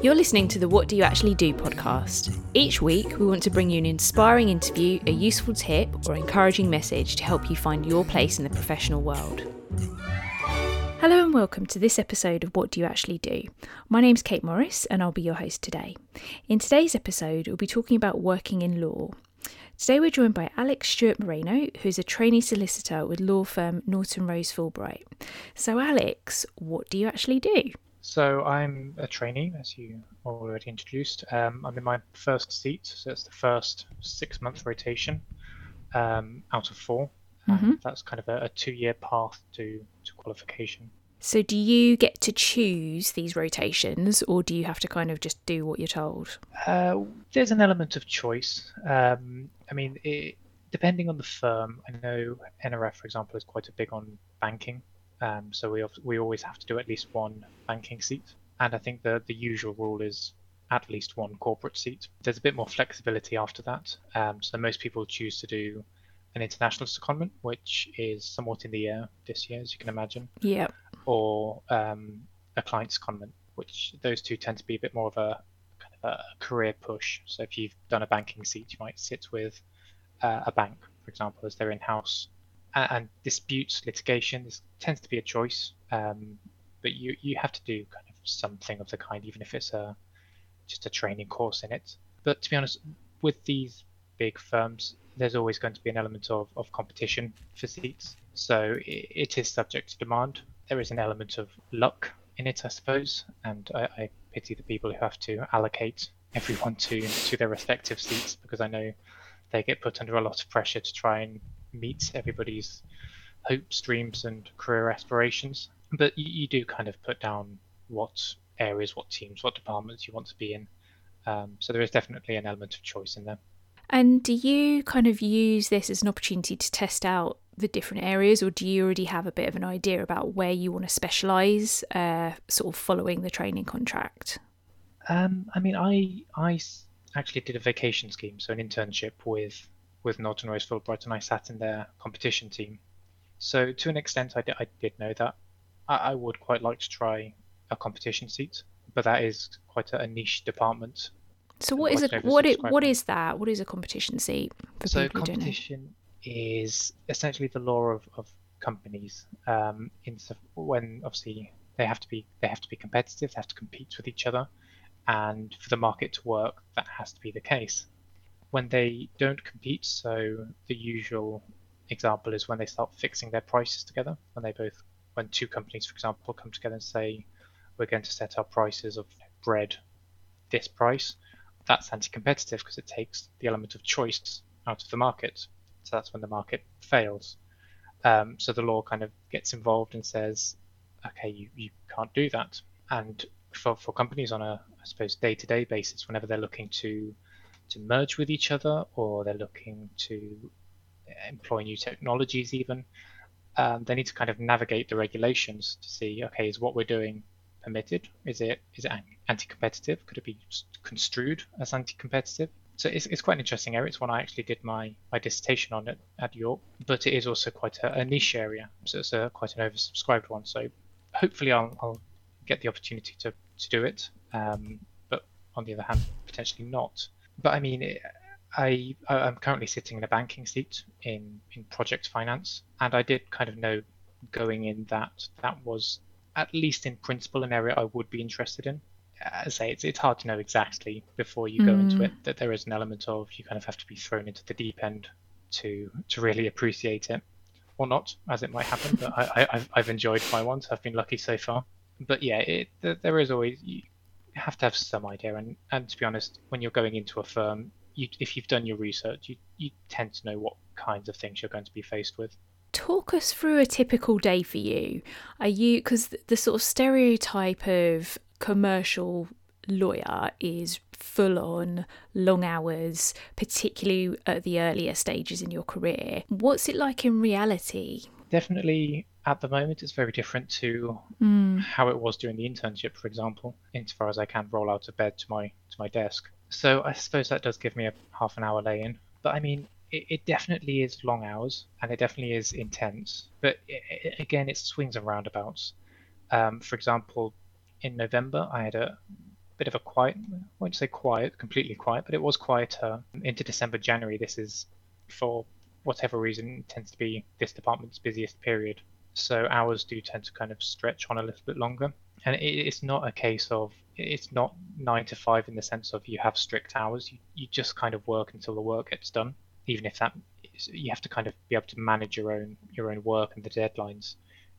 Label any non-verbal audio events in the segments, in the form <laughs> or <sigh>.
You're listening to the What Do You Actually Do podcast. Each week, we want to bring you an inspiring interview, a useful tip, or encouraging message to help you find your place in the professional world. Hello and welcome to this episode of What Do You Actually Do? My name's Kate Morris and I'll be your host today. In today's episode, we'll be talking about working in law. Today we're joined by Alex Stewart Moreno, who's a trainee solicitor with law firm Norton Rose Fulbright. So, Alex, what do you actually do? So I'm a trainee, as you already introduced. Um, I'm in my first seat, so it's the first six-month rotation um, out of 4 Mm-hmm. That's kind of a, a two-year path to, to qualification. So, do you get to choose these rotations or do you have to kind of just do what you're told? Uh, there's an element of choice. Um, I mean, it, depending on the firm, I know NRF, for example, is quite a big on banking. Um, so we we always have to do at least one banking seat, and I think the the usual rule is at least one corporate seat. There's a bit more flexibility after that. Um, so most people choose to do an international secondment, which is somewhat in the air this year, as you can imagine, Yeah. or um, a client secondment, which those two tend to be a bit more of a kind of a career push. So if you've done a banking seat, you might sit with uh, a bank, for example, as their in-house. And, and disputes, litigation, this tends to be a choice, um, but you you have to do kind of something of the kind, even if it's a just a training course in it. But to be honest, with these big firms, there's always going to be an element of, of competition for seats. So it, it is subject to demand. There is an element of luck in it, I suppose, and I, I pity the people who have to allocate everyone to to their respective seats because I know they get put under a lot of pressure to try and meet everybody's hopes, dreams, and career aspirations. But you, you do kind of put down what areas, what teams, what departments you want to be in. Um, so there is definitely an element of choice in there. And do you kind of use this as an opportunity to test out the different areas, or do you already have a bit of an idea about where you want to specialise, uh, sort of following the training contract? Um, I mean, I I actually did a vacation scheme, so an internship with with Norton Rose Fulbright, and I sat in their competition team. So to an extent, I did, I did know that. I, I would quite like to try a competition seat, but that is quite a, a niche department. So, what is it? What it? What is that? What is a competition seat for so people who don't competition is essentially the law of, of companies. Um, in when obviously they have to be they have to be competitive, they have to compete with each other, and for the market to work, that has to be the case. When they don't compete, so the usual example is when they start fixing their prices together. When they both, when two companies, for example, come together and say, we're going to set our prices of bread this price, that's anti-competitive because it takes the element of choice out of the market. So that's when the market fails. Um, so the law kind of gets involved and says, okay, you, you can't do that. And for, for companies on a, I suppose, day-to-day basis, whenever they're looking to to merge with each other or they're looking to employ new technologies even, um, they need to kind of navigate the regulations to see, okay, is what we're doing permitted? Is it is it anti-competitive? Could it be construed as anti-competitive? So it's, it's quite an interesting area. It's one I actually did my, my dissertation on at, at York, but it is also quite a, a niche area. So it's a, quite an oversubscribed one. So hopefully I'll, I'll get the opportunity to, to do it. Um, but on the other hand, potentially not. But I mean, it, I I'm currently sitting in a banking seat in in project finance, and I did kind of know going in that that was at least in principle an area I would be interested in. As I say, it's it's hard to know exactly before you go into Mm. it that there is an element of you kind of have to be thrown into the deep end to to really appreciate it, or not, as it might happen. But <laughs> I, I I've, I've enjoyed my ones. I've been lucky so far. But yeah, it there, is always have to have some idea, and and to be honest, when you're going into a firm, you, if you've done your research, you, you tend to know what kinds of things you're going to be faced with. Talk us through a typical day for you. Are you because the sort of stereotype of commercial lawyer is full on long hours, particularly at the earlier stages in your career. What's it like in reality? Definitely, at the moment, it's very different to Mm. how it was during the internship, for example, insofar as I can roll out of bed to my to my desk. So I suppose that does give me a half an hour lay in. But I mean, it, it definitely is long hours, and it definitely is intense. But i i again, it swings and roundabouts. Um, for example, in November, I had a bit of a quiet, I won't say quiet, completely quiet, but it was quieter into December, January. This is, for whatever reason, it tends to be this department's busiest period. So hours do tend to kind of stretch on a little bit longer. And it's not a case of, it's not nine to five in the sense of you have strict hours. You, you just kind of work until the work gets done, even if that is, you have to kind of be able to manage your own your own work and the deadlines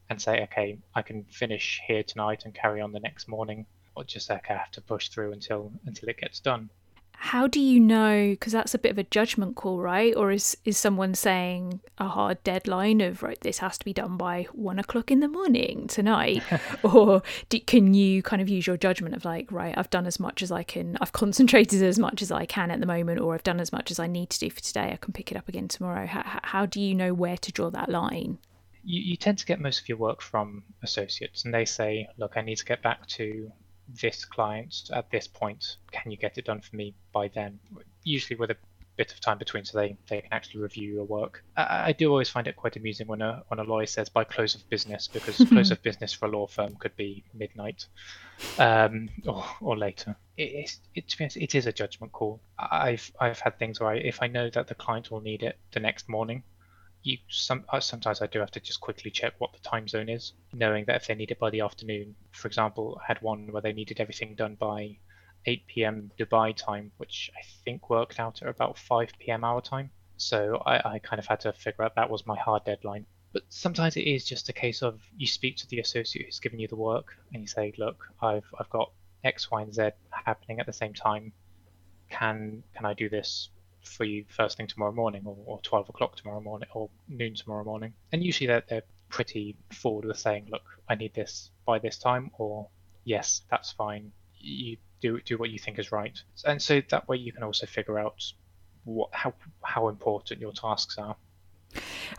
and say, okay, I can finish here tonight and carry on the next morning, or just like I have to push through until until it gets done. How do you know? Because that's a bit of a judgment call, right? Or is is someone saying a hard deadline of right, this has to be done by one o'clock in the morning tonight, <laughs> or do, can you kind of use your judgment of like, right, I've done as much as I can, I've concentrated as much as I can at the moment, or I've done as much as I need to do for today. I can pick it up again tomorrow. How, how do you know where to draw that line? You, you tend to get most of your work from associates, and they say, look, I need to get back to this client at this point. Can you get it done for me by then? Usually with a bit of time between so they, they can actually review your work. I, I do always find it quite amusing when a when a lawyer says by close of business because <laughs> close of business for a law firm could be midnight um, or, or later. It, it, it, it is a judgment call. I've I've had things where I, if I know that the client will need it the next morning, you some uh, sometimes I do have to just quickly check what the time zone is, knowing that if they need it by the afternoon, for example, I had one where they needed everything done by 8 p.m. Dubai time, which I think worked out at about 5 p.m. our time. So I, I kind of had to figure out that was my hard deadline. But sometimes it is just a case of you speak to the associate who's giving you the work and you say, look, I've I've got X, Y, and Z happening at the same time. Can can I do this for you first thing tomorrow morning or, or 12 o'clock tomorrow morning or noon tomorrow morning. And usually they're, they're pretty forward with saying, look, I need this by this time, or yes, that's fine. You do do what you think is right. And so that way you can also figure out what how how important your tasks are.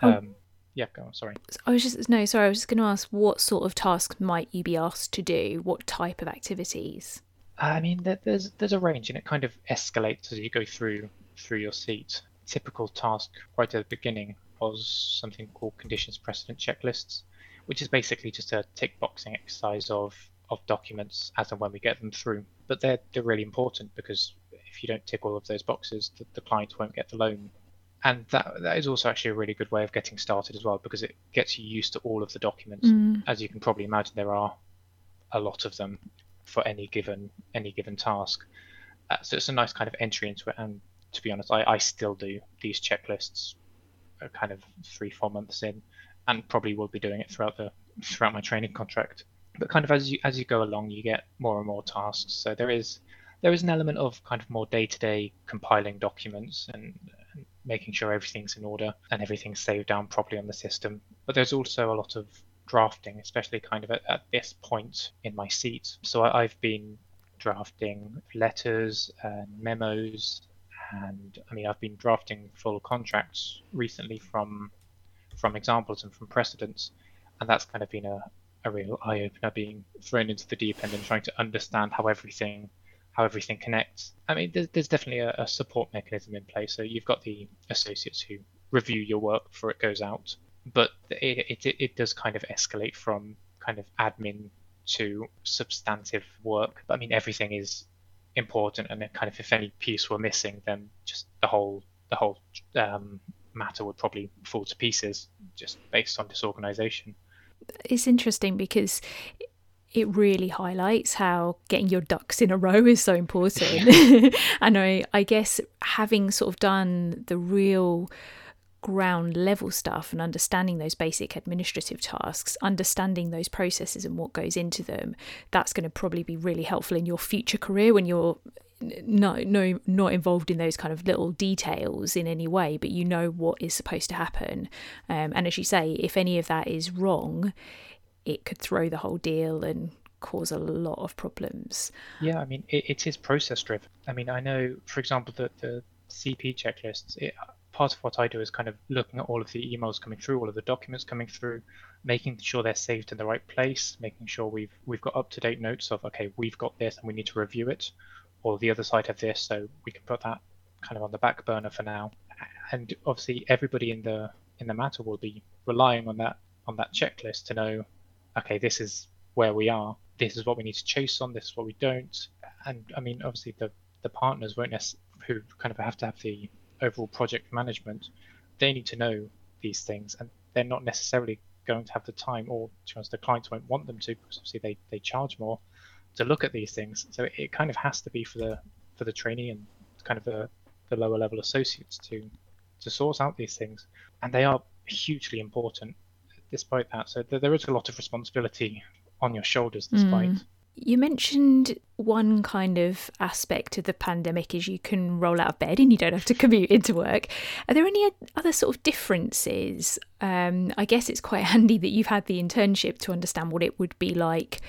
Oh. Um, yeah, go on. Sorry. I was just no, sorry. I was just going to ask, what sort of tasks might you be asked to do? What type of activities? I mean, there's there's a range, and it kind of escalates as you go through through your seat. Typical task right at the beginning was something called conditions precedent checklists, which is basically just a tick boxing exercise of of documents as and when we get them through. But they're they're really important because if you don't tick all of those boxes, the, the client won't get the loan. And that that is also actually a really good way of getting started as well because it gets you used to all of the documents. Mm. As you can probably imagine, there are a lot of them for any given any given task. Uh, so it's a nice kind of entry into it, and to be honest, I, I still do these checklists kind of three, four months in, and probably will be doing it throughout the throughout my training contract. But kind of as you as you go along, you get more and more tasks. So there is there is an element of kind of more day-to-day compiling documents and, and making sure everything's in order and everything's saved down properly on the system. But there's also a lot of drafting, especially kind of at, at this point in my seat. So I, have been drafting letters and memos and I mean I've been drafting full contracts recently from from examples and from precedents, and that's kind of been a, a real eye opener being thrown into the deep end and trying to understand how everything how everything connects. I mean there's, there's definitely a, a support mechanism in place. So you've got the associates who review your work before it goes out, but it, it, it does kind of escalate from kind of admin to substantive work. But I mean everything is important, and kind of if any piece were missing, then just the whole the whole um, matter would probably fall to pieces just based on disorganization. It's interesting because it really highlights how getting your ducks in a row is so important. <laughs> <laughs> and I, I guess having sort of done the real ground level stuff and understanding those basic administrative tasks, understanding those processes and what goes into them, that's going to probably be really helpful in your future career when you're no no not involved in those kind of little details in any way but you know what is supposed to happen. Um, and as you say if any of that is wrong it could throw the whole deal and cause a lot of problems. Yeah i mean it, it is process driven i mean i know for example that the cp checklists it, part of what I do is kind of looking at all of the emails coming through, all of the documents coming through, making sure they're saved in the right place, making sure we've we've got up to date notes of okay, we've got this and we need to review it, or the other side have this, so we can put that kind of on the back burner for now. And obviously, everybody in the in the matter will be relying on that on that checklist to know, okay, this is where we are, this is what we need to chase on, this is what we don't, and I mean, obviously the the partners won't necessarily who kind of have to have the overall project management. They need to know these things, and they're not necessarily going to have the time, or chance the clients won't want them to, because obviously they they charge more to look at these things. So it kind of has to be for the for the trainee and kind of the the lower level associates to to source out these things, and they are hugely important despite that. So there is a lot of responsibility on your shoulders despite. Mm. You mentioned one kind of aspect of the pandemic is you can roll out of bed and you don't have to commute into work. Are there any other sort of differences? Um, I guess it's quite <laughs> handy that you've had the internship to understand what it would be like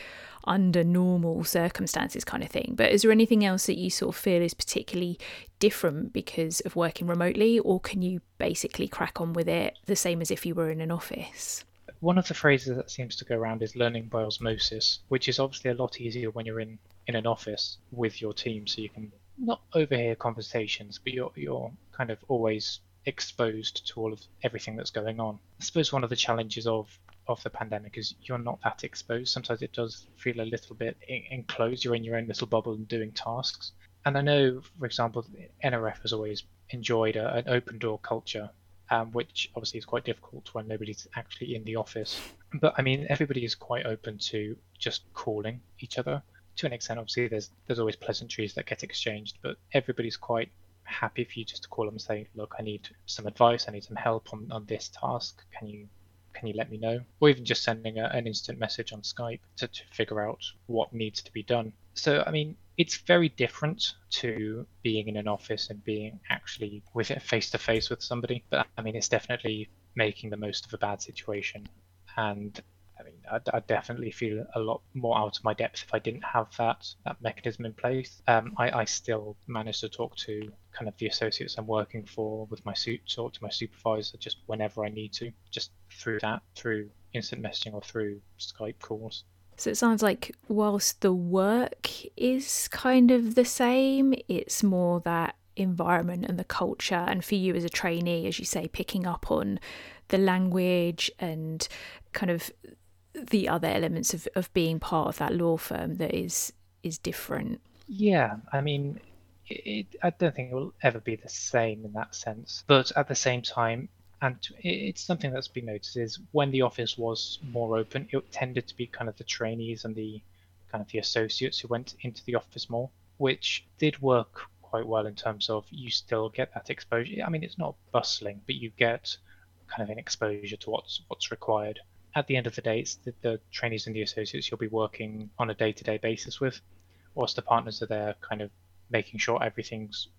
under normal circumstances, kind of thing. But is there anything else that you sort of feel is particularly different because of working remotely, or can you basically crack on with it the same as if you were in an office? One of the phrases that seems to go around is learning by osmosis, which is obviously a lot easier when you're in, in an office with your team, so you can not overhear conversations, but you're you're kind of always exposed to all of everything that's going on. I suppose one of the challenges of of the pandemic is you're not that exposed. Sometimes it does feel a little bit enclosed. You're in your own little bubble and doing tasks. And I know, for example, NRF has always enjoyed a, an open door culture um, which obviously is quite difficult when nobody's actually in the office. But I mean, everybody is quite open to just calling each other. To an extent, obviously, there's there's always pleasantries that get exchanged, but everybody's quite happy for you just to call them and say, look, I need some advice, I need some help on, on this task. Can you can you let me know? Or even just sending a, an instant message on Skype to, to figure out what needs to be done. So, I mean, it's very different to being in an office and being actually with it face to face with somebody. But I mean, it's definitely making the most of a bad situation. And I mean, I, I definitely feel a lot more out of my depth if I didn't have that that mechanism in place. Um, I, I still manage to talk to kind of the associates I'm working for with my suit, talk to my supervisor just whenever I need to, just through that, through instant messaging or through Skype calls. So it sounds like whilst the work is kind of the same, it's more that environment and the culture. And for you as a trainee, as you say, picking up on the language and kind of the other elements of, of being part of that law firm that is is different. Yeah, I mean, it, I don't think it will ever be the same in that sense. But at the same time, and it's something that's been noticed is when the office was more open, it tended to be kind of the trainees and the kind of the associates who went into the office more, which did work quite well in terms of you still get that exposure. I mean, it's not bustling, but you get kind of an exposure to what's what's required. At the end of the day, it's the, the trainees and the associates you'll be working on a day-to-day basis with, whilst the partners are there, kind of making sure everything's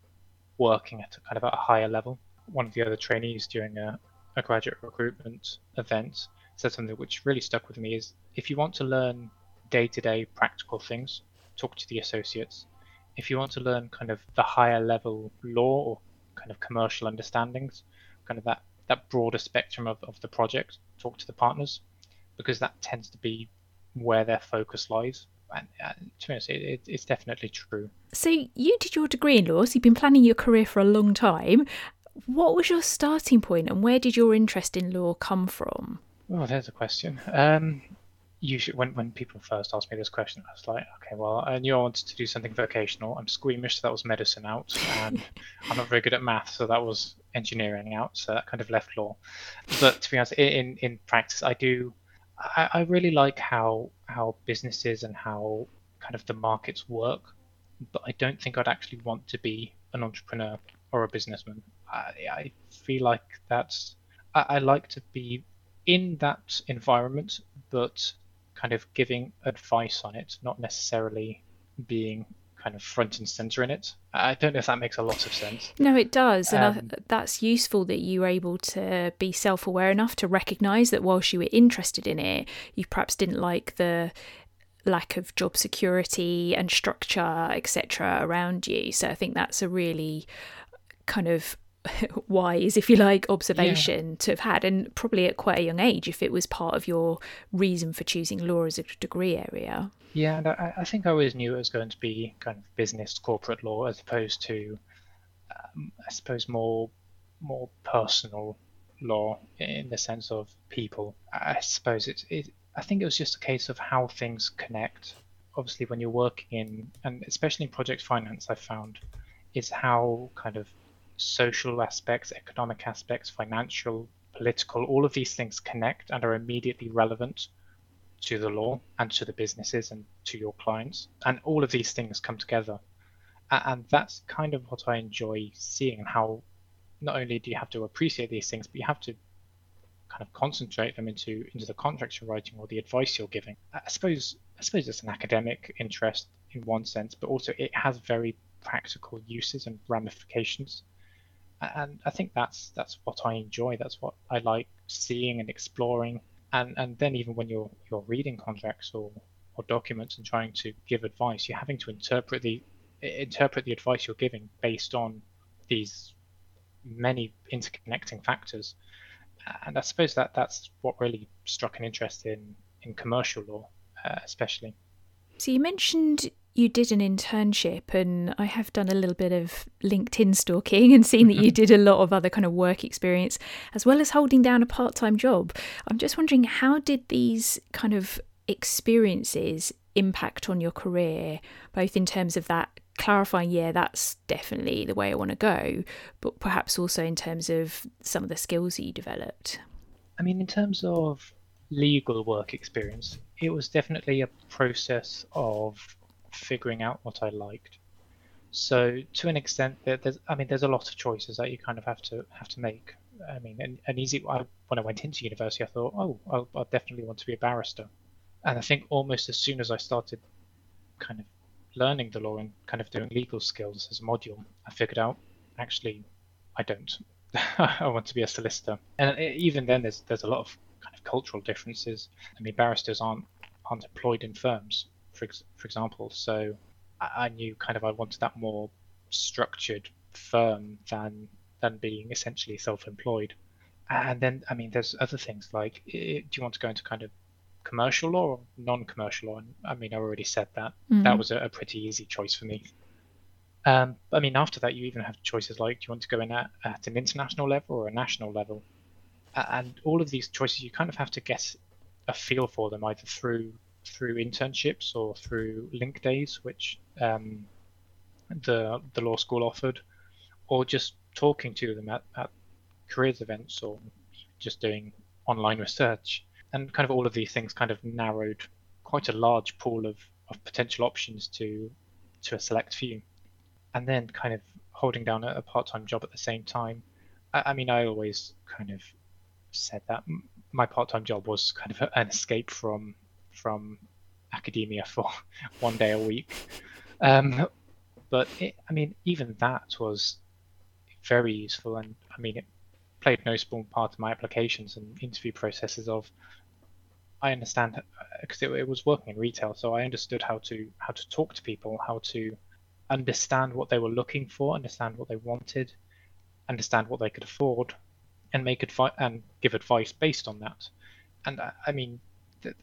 working at a kind of a higher level. One of the other trainees during a, a graduate recruitment event said something which really stuck with me is if you want to learn day-to-day practical things talk to the associates. If you want to learn kind of the higher level law or kind of commercial understandings kind of that that broader spectrum of, of the project talk to the partners because that tends to be where their focus lies and uh, to be honest, it, it, it's definitely true. So you did your degree in law, so you've been planning your career for a long time, what was your starting point and where did your interest in law come from? Oh, there's a question. Um, usually, when, when people first asked me this question, I was like, okay, well, I knew I wanted to do something vocational. I'm squeamish, so that was medicine out. And <laughs> I'm not very good at math, so that was engineering out. So that kind of left law. But to be honest, in, in practice, I do. I, I really like how how businesses and how kind of the markets work, but I don't think I'd actually want to be an entrepreneur or a businessman. I, I feel like that's I, I like to be in that environment, but kind of giving advice on it, not necessarily being kind of front and center in it. I don't know if that makes a lot of sense. No, it does. And um, I, that's useful that you were able to be self aware enough to recognize that whilst you were interested in it, you perhaps didn't like the lack of job security and structure, etc., around you. So I think that's a really kind of <laughs> wise, if you like, observation yeah. to have had, and probably at quite a young age if it was part of your reason for choosing law as a degree area. Yeah, and I, I think I always knew it was going to be kind of business, corporate law, as opposed to, um, I suppose, more more personal law in the sense of people. I suppose it's it. I think it was just a case of how things connect obviously when you're working in, and especially in project finance, I found is how kind of social aspects, economic aspects, financial, political, all of these things connect and are immediately relevant to the law and to the businesses and to your clients. And all of these things come together. And that's kind of what I enjoy seeing and how not only do you have to appreciate these things, but you have to kind of concentrate them into into the contracts you're writing or the advice you're giving. I suppose I suppose it's an academic interest in one sense, but also it has very practical uses and ramifications. And I think that's that's what I enjoy. That's what I like seeing and exploring. And and then even when you're you're reading contracts or, or documents and trying to give advice, you're having to interpret the interpret the advice you're giving based on these many interconnecting factors. And I suppose that that's what really struck an interest in in commercial law, uh, especially. So you mentioned you did an internship, and I have done a little bit of LinkedIn stalking and seen that you <laughs> did a lot of other kind of work experience as well as holding down a part time job. I'm just wondering how did these kind of experiences impact on your career, both in terms of that clarifying, yeah, that's definitely the way I want to go, but perhaps also in terms of some of the skills that you developed? I mean, in terms of legal work experience, it was definitely a process of figuring out what I liked. So to an extent, there's I mean, there's a lot of choices that you kind of have to have to make. I mean, an, an easy I, when I went into university, I thought, oh, I'll, I'll definitely want to be a barrister, and I think almost as soon as I started kind of learning the law and kind of doing legal skills as a module, I figured out actually I don't. <laughs> I want to be a solicitor, and uh, even then, there's there's a lot of kind of cultural differences. I mean, barristers aren't aren't employed in firms, for ex- for example. So I, I knew kind of I wanted that more structured firm than than being essentially self-employed. And then I mean, there's other things like do you want to go into kind of commercial law or non-commercial law? And I mean, I already said that. Mm-hmm. That was a, a, pretty easy choice for me. Um, I mean, after that, you even have choices like do you want to go in at, at an international level or a national level? And all of these choices, you kind of have to get a feel for them either through through internships or through link days, which um, the the law school offered, or just talking to them at, at careers events or just doing online research. And kind of all of these things kind of narrowed quite a large pool of, of potential options to to a select few. And then kind of holding down a, a part-time job at the same time. I, I mean, I always kind of said that my part-time job was kind of an escape from from academia for <laughs> one day a week. Um, but it, I mean, even that was very useful, and I mean, it played no small part in my applications and interview processes. Of I understand because uh, it, it was working in retail, so I understood how to how to talk to people, how to understand what they were looking for, understand what they wanted, understand what they could afford, and make advice and give advice based on that. And I, I mean,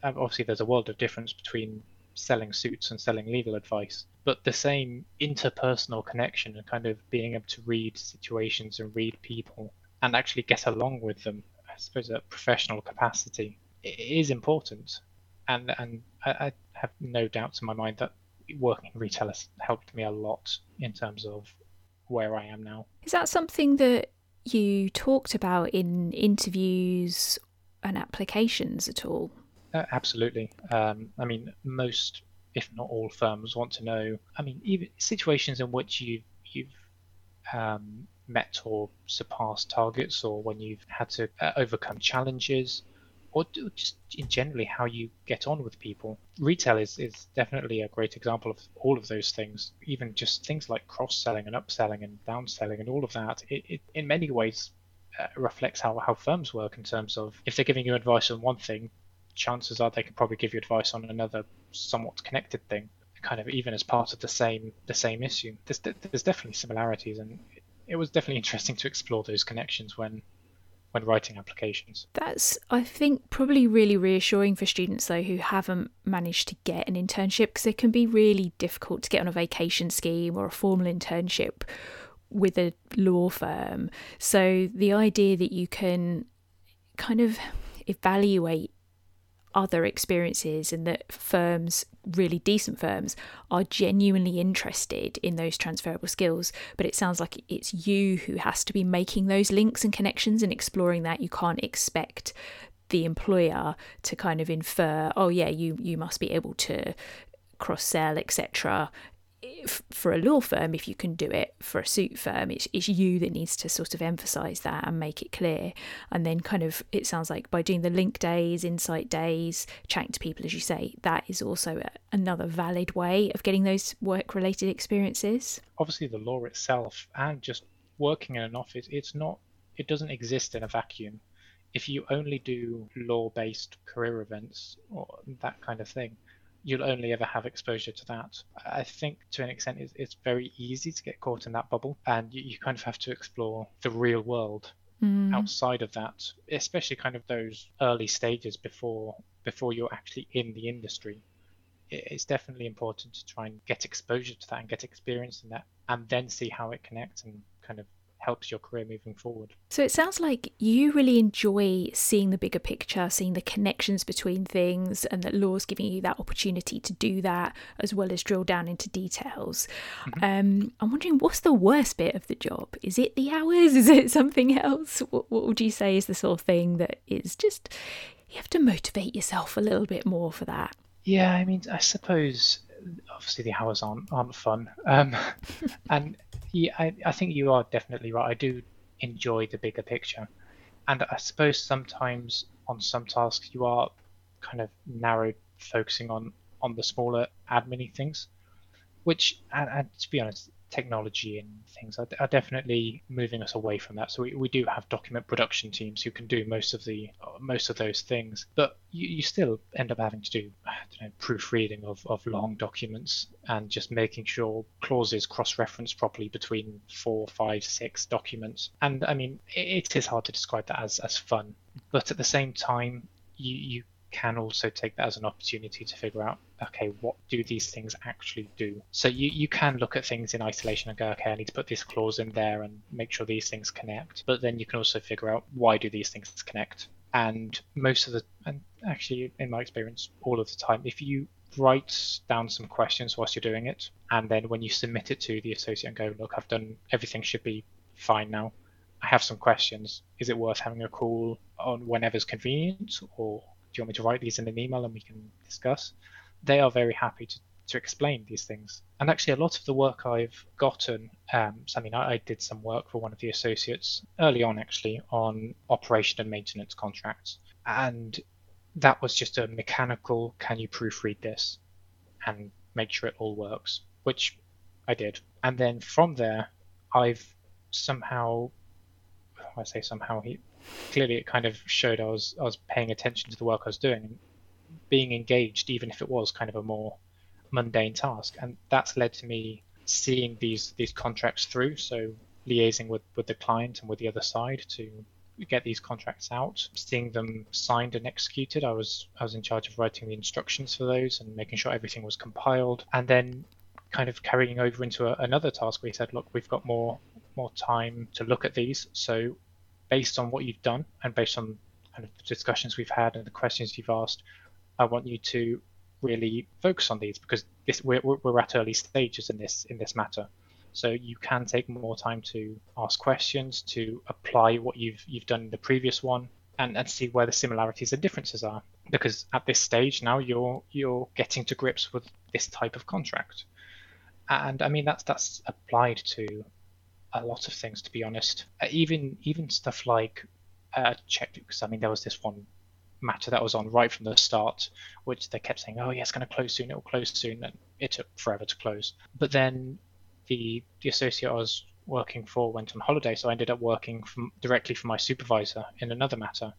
obviously there's a world of difference between selling suits and selling legal advice, but the same interpersonal connection and kind of being able to read situations and read people and actually get along with them, I suppose, a professional capacity is important. And and I, I have no doubts in my mind that working in retail has helped me a lot in terms of where I am now. Is that something that you talked about in interviews and applications at all? Uh, absolutely. Um, I mean, most, if not all, firms want to know. I mean, even situations in which you've you've um, met or surpassed targets, or when you've had to uh, overcome challenges, or just in generally how you get on with people. Retail is, is definitely a great example of all of those things. Even just things like cross selling and upselling and downselling and all of that. It, it in many ways uh, reflects how, how firms work in terms of if they're giving you advice on one thing, chances are they could probably give you advice on another somewhat connected thing, kind of even as part of the same the same issue. There's there's definitely similarities, and it was definitely interesting to explore those connections when when writing applications. That's, I think, probably really reassuring for students though who haven't managed to get an internship because it can be really difficult to get on a vacation scheme or a formal internship with a law firm. So the idea that you can kind of evaluate other experiences and that firms, really decent firms, are genuinely interested in those transferable skills. But it sounds like it's you who has to be making those links and connections and exploring that. You can't expect the employer to kind of infer, oh yeah, you you must be able to cross sell, etc for a law firm, if you can do it for a suit firm, it's, it's you that needs to sort of emphasize that and make it clear. And then, kind of, it sounds like by doing the link days, insight days, chatting to people, as you say, that is also a, another valid way of getting those work related experiences. Obviously, the law itself and just working in an office, it's not, it doesn't exist in a vacuum. If you only do law based career events or that kind of thing, you'll only ever have exposure to that. I think to an extent it's, it's very easy to get caught in that bubble, and you, you kind of have to explore the real world mm. outside of that, especially kind of those early stages before before you're actually in the industry. It's definitely important to try and get exposure to that and get experience in that, and then see how it connects and kind of helps your career moving forward. So it sounds like you really enjoy seeing the bigger picture, seeing the connections between things, and that law's giving you that opportunity to do that as well as drill down into details. Mm-hmm. Um, I'm wondering what's the worst bit of the job? Is it the hours? <laughs> Is it something else? What, what would you say is the sort of thing that is just you have to motivate yourself a little bit more for that? Yeah, I mean, I suppose obviously the hours aren't aren't fun, um, <laughs> and yeah, I, I think you are definitely right. I do enjoy the bigger picture. And I suppose sometimes on some tasks you are kind of narrowed focusing on, on the smaller admin things, which, and, and to be honest, technology and things are, are, definitely moving us away from that. So we, we do have document production teams who can do most of the most of those things, but you, you still end up having to do know, proofreading of, of long documents and just making sure clauses cross-reference properly between four, five, six documents. And I mean, it, it is hard to describe that as, as fun, but at the same time, you, you can also take that as an opportunity to figure out okay what do these things actually do? So you, you can look at things in isolation and go okay i need to put this clause in there and make sure these things connect. But then you can also figure out why do these things connect. And most of the and actually in my experience all of the time if you write down some questions whilst you're doing it and then when you submit it to the associate and go look i've done everything should be fine now. I have some questions. Is it worth having a call on whenever's convenient or do you want me to write these in an email and we can discuss? They are very happy to, to explain these things. And actually, a lot of the work I've gotten, um, I mean, I, I did some work for one of the associates early on, actually, on operation and maintenance contracts. And that was just a mechanical, can you proofread this and make sure it all works, which I did. And then from there, I've somehow, I say somehow, he, clearly it kind of showed I was I was paying attention to the work I was doing being engaged, even if it was kind of a more mundane task. And that's led to me seeing these these contracts through. So liaising with, with the client and with the other side to get these contracts out, seeing them signed and executed. I was I was in charge of writing the instructions for those and making sure everything was compiled, and then kind of carrying over into a, another task. We said, look, we've got more more time to look at these, so based on what you've done and based on kind of the discussions we've had and the questions you've asked, I want you to really focus on these because this we're, we're at early stages in this in this matter. So you can take more time to ask questions, to apply what you've you've done in the previous one, and, and see where the similarities and differences are. Because at this stage now you're you're getting to grips with this type of contract, and I mean that's that's applied to a lot of things, to be honest. Uh, even even stuff like uh, check, because I mean there was this one matter that was on right from the start, which they kept saying, "Oh yeah, it's going to close soon. It will close soon," and it took forever to close. But then the the associate I was working for went on holiday, so I ended up working from, directly for my supervisor in another matter,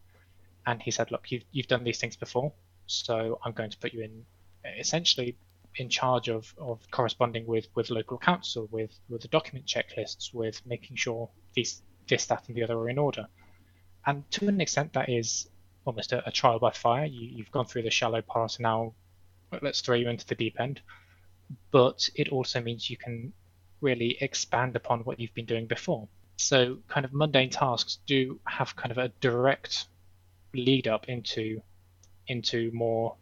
and he said, "Look, you've you've done these things before, so I'm going to put you in essentially in charge of, of corresponding with, with local council, with, with the document checklists, with making sure these, this, that, and the other are in order. And to an extent, that is almost a, a trial by fire. You, you've gone through the shallow part, and now let's throw you into the deep end. But it also means you can really expand upon what you've been doing before. So, kind of mundane tasks do have kind of a direct lead up into into more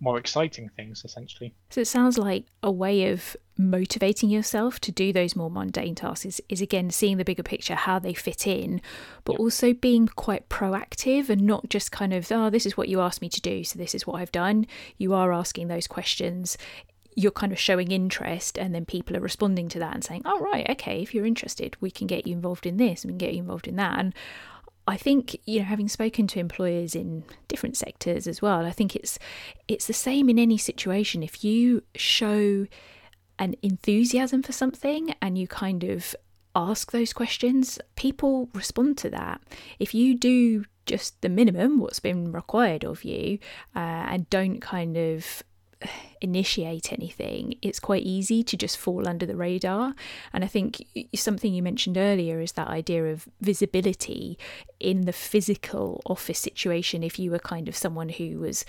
more exciting things essentially. So it sounds like a way of motivating yourself to do those more mundane tasks is, is again seeing the bigger picture, how they fit in, but yep. also being quite proactive and not just kind of, oh, this is what you asked me to do, so this is what I've done. You are asking those questions you're kind of showing interest and then people are responding to that and saying oh right okay if you're interested we can get you involved in this and we can get you involved in that and I think you know having spoken to employers in different sectors as well I think it's it's the same in any situation. If you show an enthusiasm for something and you kind of ask those questions people respond to that. If you do just the minimum what's been required of you uh, and don't kind of initiate anything, it's quite easy to just fall under the radar. And I think something you mentioned earlier is that idea of visibility in the physical office situation. If you were kind of someone who was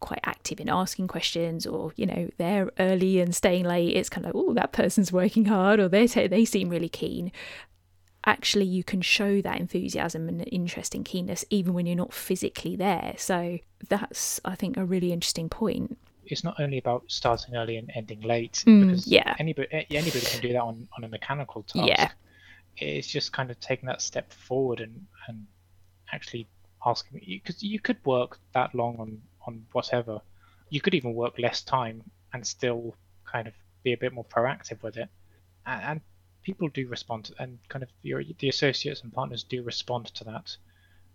quite active in asking questions or you know they're early and staying late it's kind of like oh that person's working hard or they they seem really keen actually you can show that enthusiasm and interest and keenness even when you're not physically there so that's i think a really interesting point it's not only about starting early and ending late mm, because yeah. anybody anybody can do that on, on a mechanical task. Yeah. It's just kind of taking that step forward and, and actually asking because you, you could work that long on, on whatever. You could even work less time and still kind of be a bit more proactive with it. And, and people do respond to, and kind of your the associates and partners do respond to that.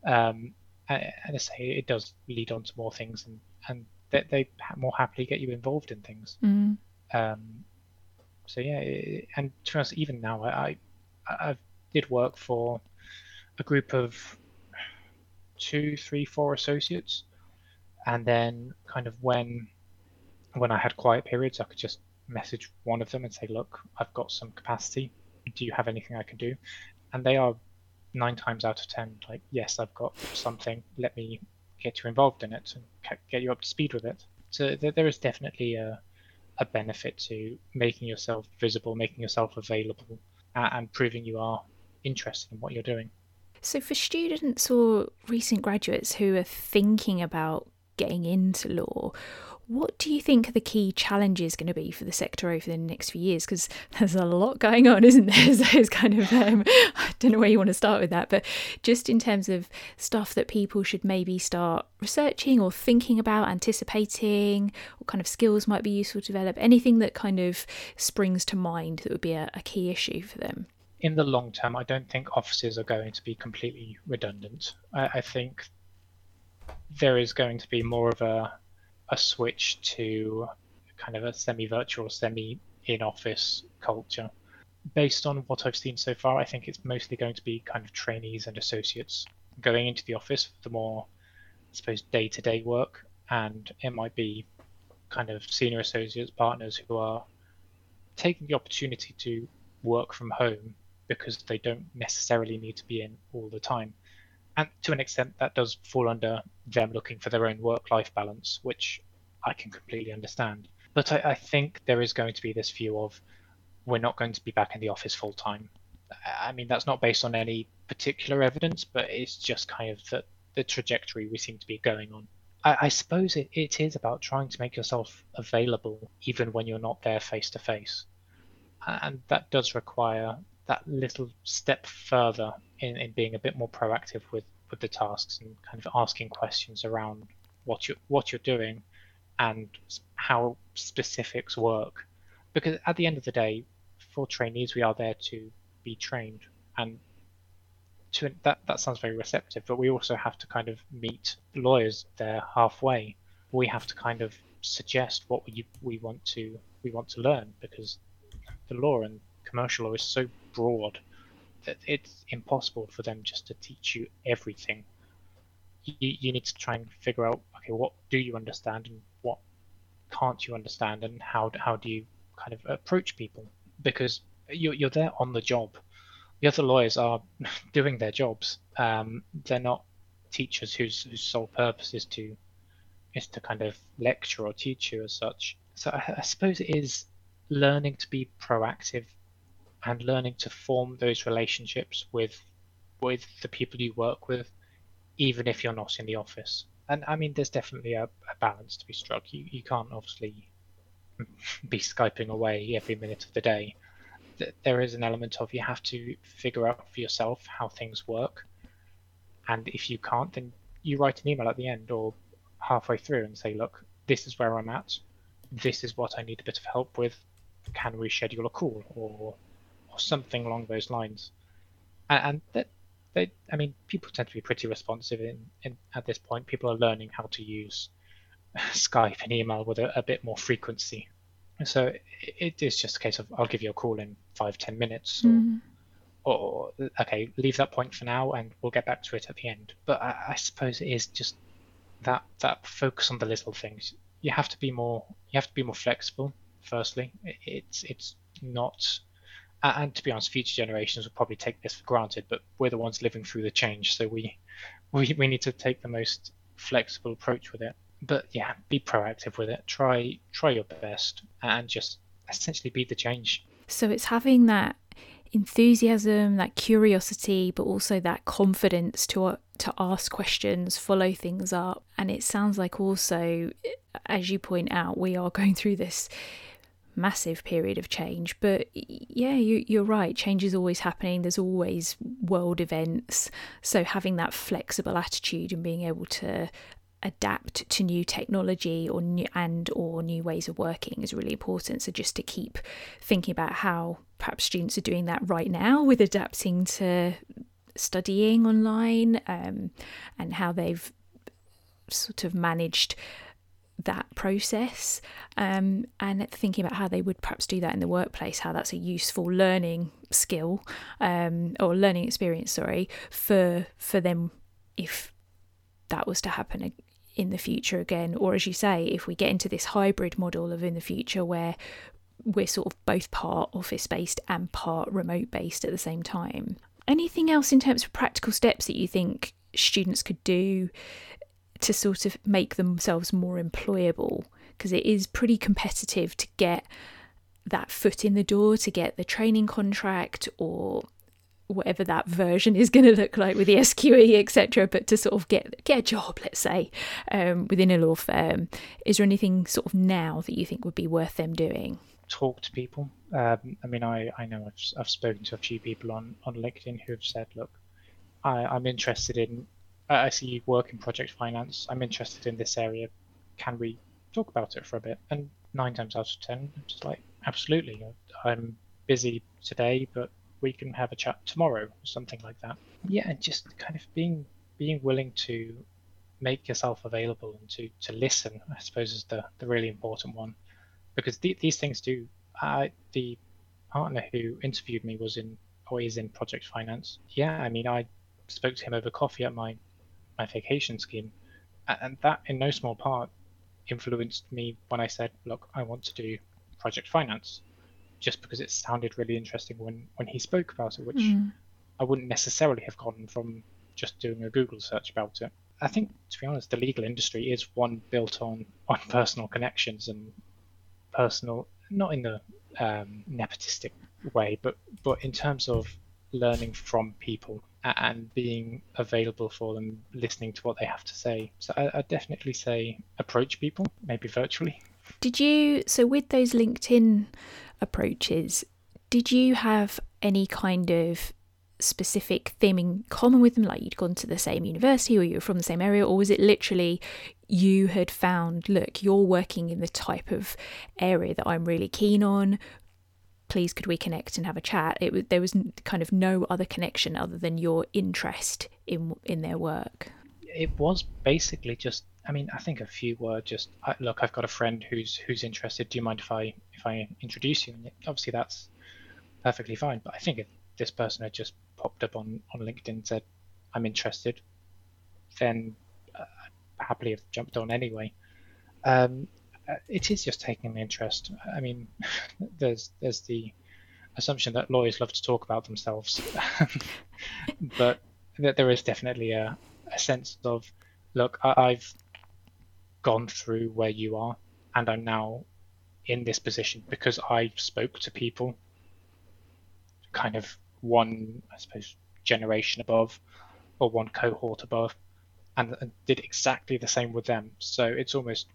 Um, and, and I say it does lead on to more things and, and that they more happily get you involved in things. Mm. Um, so yeah, and to be honest, even now, I, I I did work for a group of two, three, four associates, and then kind of when when I had quiet periods, I could just message one of them and say, "Look, I've got some capacity. Do you have anything I can do?" And they are nine times out of ten like, "Yes, I've got something. Let me get you involved in it and get you up to speed with it. So there is definitely a, a benefit to making yourself visible, making yourself available, and proving you are interested in what you're doing. So, for students or recent graduates who are thinking about getting into law, what do you think the key challenges going to be for the sector over the next few years? Because there's a lot going on, isn't there? <laughs> So it's kind of, um, <laughs> I don't know where you want to start with that, but just in terms of stuff that people should maybe start researching or thinking about, anticipating, what kind of skills might be useful to develop, anything that kind of springs to mind that would be a, a key issue for them? In the long term, I don't think offices are going to be completely redundant. I, I think there is going to be more of a a switch to kind of a semi-virtual, semi-in-office culture. Based on what I've seen so far, I think it's mostly going to be kind of trainees and associates going into the office for the more, I suppose, day-to-day work, and it might be kind of senior associates, partners who are taking the opportunity to work from home because they don't necessarily need to be in all the time and to an extent that does fall under them looking for their own work-life balance, which I can completely understand. But I, I think there is going to be this view of we're not going to be back in the office full time. I mean, that's not based on any particular evidence, but it's just kind of the, the trajectory we seem to be going on. I, I suppose it, it is about trying to make yourself available even when you're not there face to face. And that does require that little step further in, in being a bit more proactive with, with the tasks and kind of asking questions around what you what you're doing and how specifics work. Because at the end of the day, for trainees, we are there to be trained, and to that that sounds very receptive. But we also have to kind of meet lawyers there halfway. We have to kind of suggest what we we want to we want to learn because the law and commercial law is so broad that it's impossible for them just to teach you everything. You, you need to try and figure out okay what do you understand and what can't you understand and how how do you kind of approach people because you're you're there on the job. The other lawyers are <laughs> doing their jobs. Um, they're not teachers whose whose sole purpose is to is to kind of lecture or teach you as such. So I, I suppose it is learning to be proactive and learning to form those relationships with with the people you work with, even if you're not in the office. and I mean, there's definitely a, a balance to be struck. You you can't obviously <laughs> be skyping away every minute of the day. There is an element of you have to figure out for yourself how things work, and if you can't, then you write an email at the end or halfway through and say, look, this is where I'm at. This is what I need a bit of help with. Can we schedule a call or or something along those lines? And, and that they, I mean, people tend to be pretty responsive in, in at this point. People are learning how to use <laughs> Skype and email with a, a bit more frequency. So it, it is just a case of I'll give you a call in five ten minutes, Mm. or, or okay, leave that point for now, and we'll get back to it at the end. But I, I suppose it is just that that focus on the little things. You have to be more. You have to be more flexible. Firstly, It- it's it's not. And to be honest, future generations will probably take this for granted, but we're the ones living through the change, so we we, we need to take the most flexible approach with it. But yeah, be proactive with it. Try try your best, and just essentially be the change. So it's having that enthusiasm, that curiosity, but also that confidence to to ask questions, follow things up. And it sounds like also, as you point out, we are going through this massive period of change. But yeah, you, you're right. Change is always happening. There's always world events. So having that flexible attitude and being able to adapt to new technology or new and or new ways of working is really important so just to keep thinking about how perhaps students are doing that right now with adapting to studying online um, and how they've sort of managed that process um, and thinking about how they would perhaps do that in the workplace how that's a useful learning skill um, or learning experience sorry for for them if that was to happen in the future again. Or as you say if we get into this hybrid model of in the future where we're sort of both part office based and part remote based at the same time. Anything else in terms of practical steps that you think students could do to sort of make themselves more employable because it is pretty competitive to get that foot in the door to get the training contract or whatever that version is going to look like with the <laughs> SQE, etc. But to sort of get get a job, let's say, um, within a law firm, is there anything sort of now that you think would be worth them doing? Talk to people. Um, I mean, I, I know I've, I've spoken to a few people on, on LinkedIn who have said, look, I, I'm interested in, I see you work in project finance. I'm interested in this area. Can we talk about it for a bit? And nine times out of ten, I'm just like, absolutely. I'm busy today, but we can have a chat tomorrow or something like that yeah and just kind of being being willing to make yourself available and to to listen i suppose is the the really important one because th- these things do uh, the partner who interviewed me was in or is in project finance yeah i mean i spoke to him over coffee at my my vacation scheme and that in no small part influenced me when i said look i want to do project finance just because it sounded really interesting when when he spoke about it, which Mm. I wouldn't necessarily have gotten from just doing a Google search about it. I think, to be honest, the legal industry is one built on on personal connections and personal, not in the um, nepotistic way, but but in terms of learning from people and being available for them, listening to what they have to say. So I, I definitely say approach people, maybe virtually. Did you so with those LinkedIn approaches, did you have any kind of specific theme in common with them like you'd gone to the same university or you were from the same area or was it literally you had found look you're working in the type of area that I'm really keen on please could we connect and have a chat? It was there was kind of no other connection other than your interest in in their work. It was basically just i mean i think a few were just look i've got a friend who's who's interested. Do you mind if i if i introduce you? And obviously that's perfectly fine. But i think if this person had just popped up on on linkedin and said i'm interested then uh, I'd happily have jumped on anyway. Um, Uh, it is just taking an interest i mean <laughs> there's there's the assumption that lawyers love to talk about themselves <laughs> but that there is definitely a, a sense of look I, i've gone through where you are and i'm now in this position because i spoke to people kind of one i suppose generation above or one cohort above and, and did exactly the same with them. So it's almost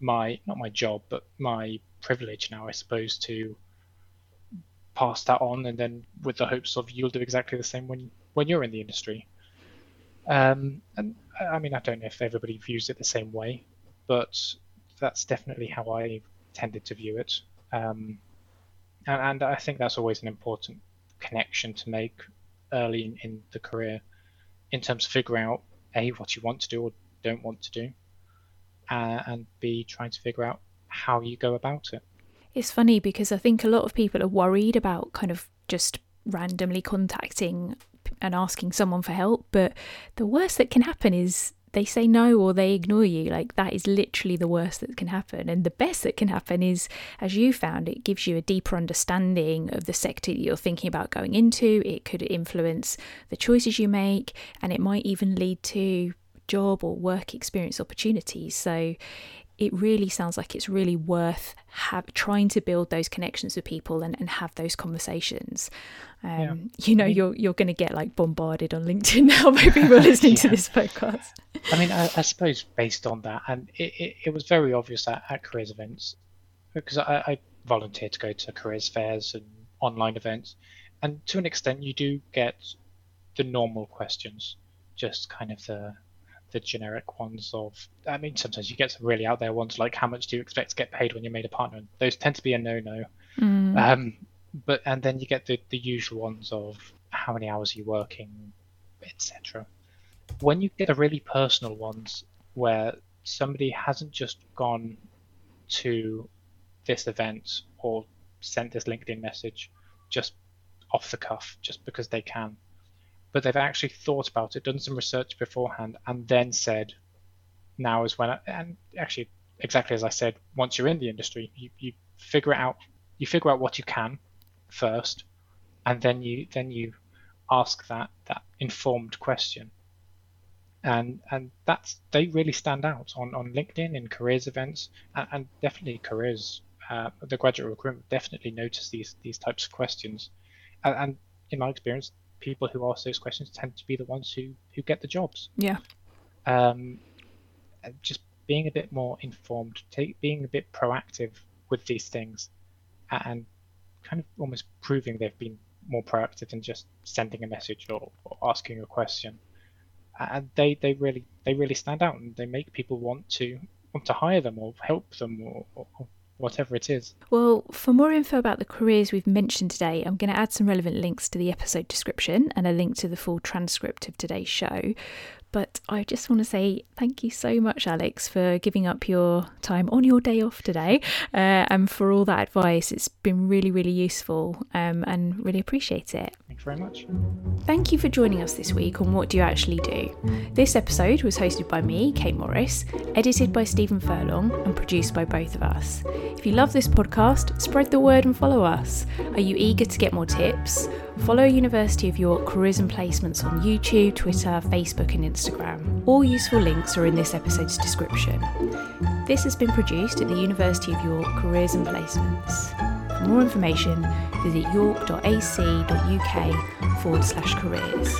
my not my job, but my privilege now, I suppose, to pass that on, and then with the hopes of you'll do exactly the same when when you're in the industry. Um, and I mean, I don't know if everybody views it the same way, but that's definitely how I tended to view it. Um, and, and, I think that's always an important connection to make early in, in the career in terms of figuring out a what you want to do or don't want to do, uh, and b trying to figure out how you go about it. It's funny because I think a lot of people are worried about kind of just randomly contacting and asking someone for help, but the worst that can happen is they say no or they ignore you. Like that is literally the worst that can happen. And the best that can happen is, as you found, it gives you a deeper understanding of the sector that you're thinking about going into. It could influence the choices you make, and it might even lead to job or work experience opportunities. So it really sounds like it's really worth have, trying to build those connections with people and, and have those conversations. Um, yeah. You know, I mean, you're you're going to get like bombarded on LinkedIn <laughs> now by people <laughs> listening yeah. to this podcast. I mean, I, I, suppose based on that, and it, it, it was very obvious at, at careers events because I, I volunteered to go to careers fairs and online events, and to an extent, you do get the normal questions, just kind of the the generic ones of I mean sometimes you get some really out there ones like how much do you expect to get paid when you're made a partner? Those tend to be a no no. Mm. Um, but and then you get the, the usual ones of how many hours are you working, etc. When you get the really personal ones where somebody hasn't just gone to this event or sent this LinkedIn message just off the cuff, just because they can but they've actually thought about it, done some research beforehand, and then said, now is when, I, and actually exactly as I said, once you're in the industry, you, you figure out, you figure out what you can first, and then you then you ask that that informed question. And and that's they really stand out on, on LinkedIn in careers events and, and definitely careers. Uh, the graduate recruitment definitely notice these these types of questions, and, and in my experience, people who ask those questions tend to be the ones who who get the jobs. Yeah. Um, just being a bit more informed, take, being a bit proactive with these things, and kind of almost proving they've been more proactive than just sending a message or, or asking a question. And they, they really they really stand out and they make people want to want to hire them or help them or, or, whatever it is. Well, for more info about the careers we've mentioned today, I'm going to add some relevant links to the episode description and a link to the full transcript of today's show. But I just want to say thank you so much, Alex, for giving up your time on your day off today uh, and for all that advice. It's been really, really useful um, and really appreciate it. Thanks very much. Thank you for joining us this week on What Do You Actually Do? This episode was hosted by me, Kate Morris, edited by Stephen Furlong, and produced by both of us. If you love this podcast, spread the word and follow us. Are you eager to get more tips? Follow University of York careers and placements on YouTube, Twitter, Facebook, and Instagram. All useful links are in this episode's description. This has been produced at the University of York Careers and Placements. For more information, visit york.ac.uk forward slash careers.